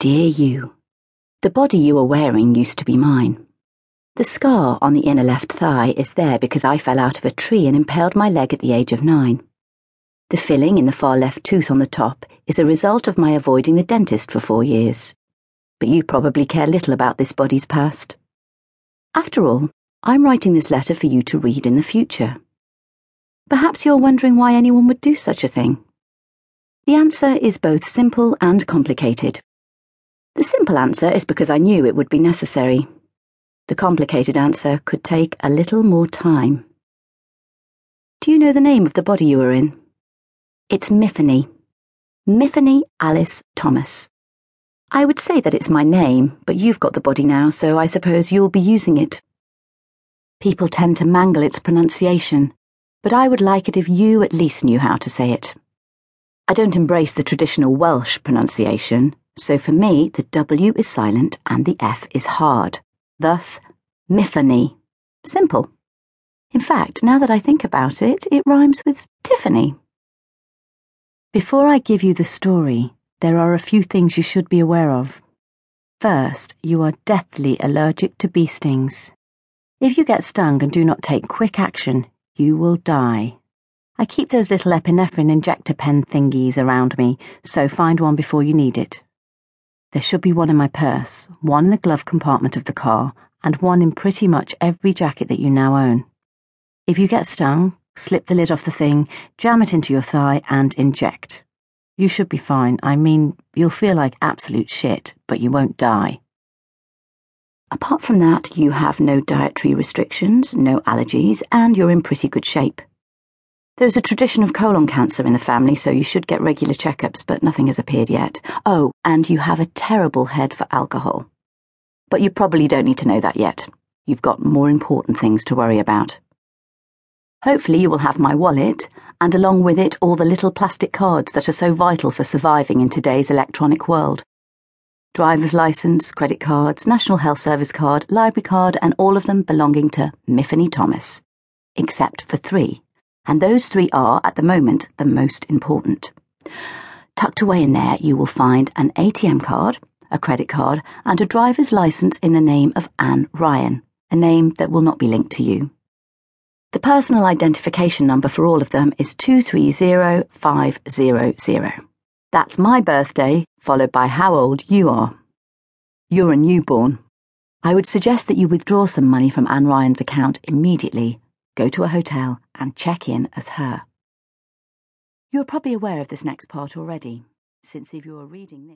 Dear you, the body you are wearing used to be mine. The scar on the inner left thigh is there because I fell out of a tree and impaled my leg at the age of nine. The filling in the far left tooth on the top is a result of my avoiding the dentist for four years. But you probably care little about this body's past. After all, I'm writing this letter for you to read in the future. Perhaps you're wondering why anyone would do such a thing. The answer is both simple and complicated. The simple answer is because I knew it would be necessary. The complicated answer could take a little more time. Do you know the name of the body you are in? It's Myfanwy. Myfanwy Alice Thomas. I would say that it's my name, but you've got the body now, so I suppose you'll be using it. People tend to mangle its pronunciation, but I would like it if you at least knew how to say it. I don't embrace the traditional Welsh pronunciation, so for me, the W is silent and the F is hard. Thus, Myfanwy. Simple. In fact, now that I think about it, it rhymes with Tiffany. Before I give you the story, there are a few things you should be aware of. First, you are deathly allergic to bee stings. If you get stung and do not take quick action, you will die. I keep those little epinephrine injector pen thingies around me, so find one before you need it. There should be one in my purse, one in the glove compartment of the car, and one in pretty much every jacket that you now own. If you get stung, slip the lid off the thing, jam it into your thigh, and inject. You should be fine. I mean, you'll feel like absolute shit, but you won't die. Apart from that, you have no dietary restrictions, no allergies, and you're in pretty good shape. There's a tradition of colon cancer in the family, so you should get regular checkups, but nothing has appeared yet. Oh, and you have a terrible head for alcohol. But you probably don't need to know that yet. You've got more important things to worry about. Hopefully, you will have my wallet, and along with it, all the little plastic cards that are so vital for surviving in today's electronic world driver's license, credit cards, National Health Service card, library card, and all of them belonging to Myfanwy Thomas, except for three and those three are, at the moment, the most important. Tucked away in there, you will find an ATM card, a credit card, and a driver's license in the name of Anne Ryan, a name that will not be linked to you. The personal identification number for all of them is 230500. That's my birthday, followed by how old you are. You're a newborn. I would suggest that you withdraw some money from Anne Ryan's account immediately go to a hotel, and check in as her. You're probably aware of this next part already, since if you are reading this,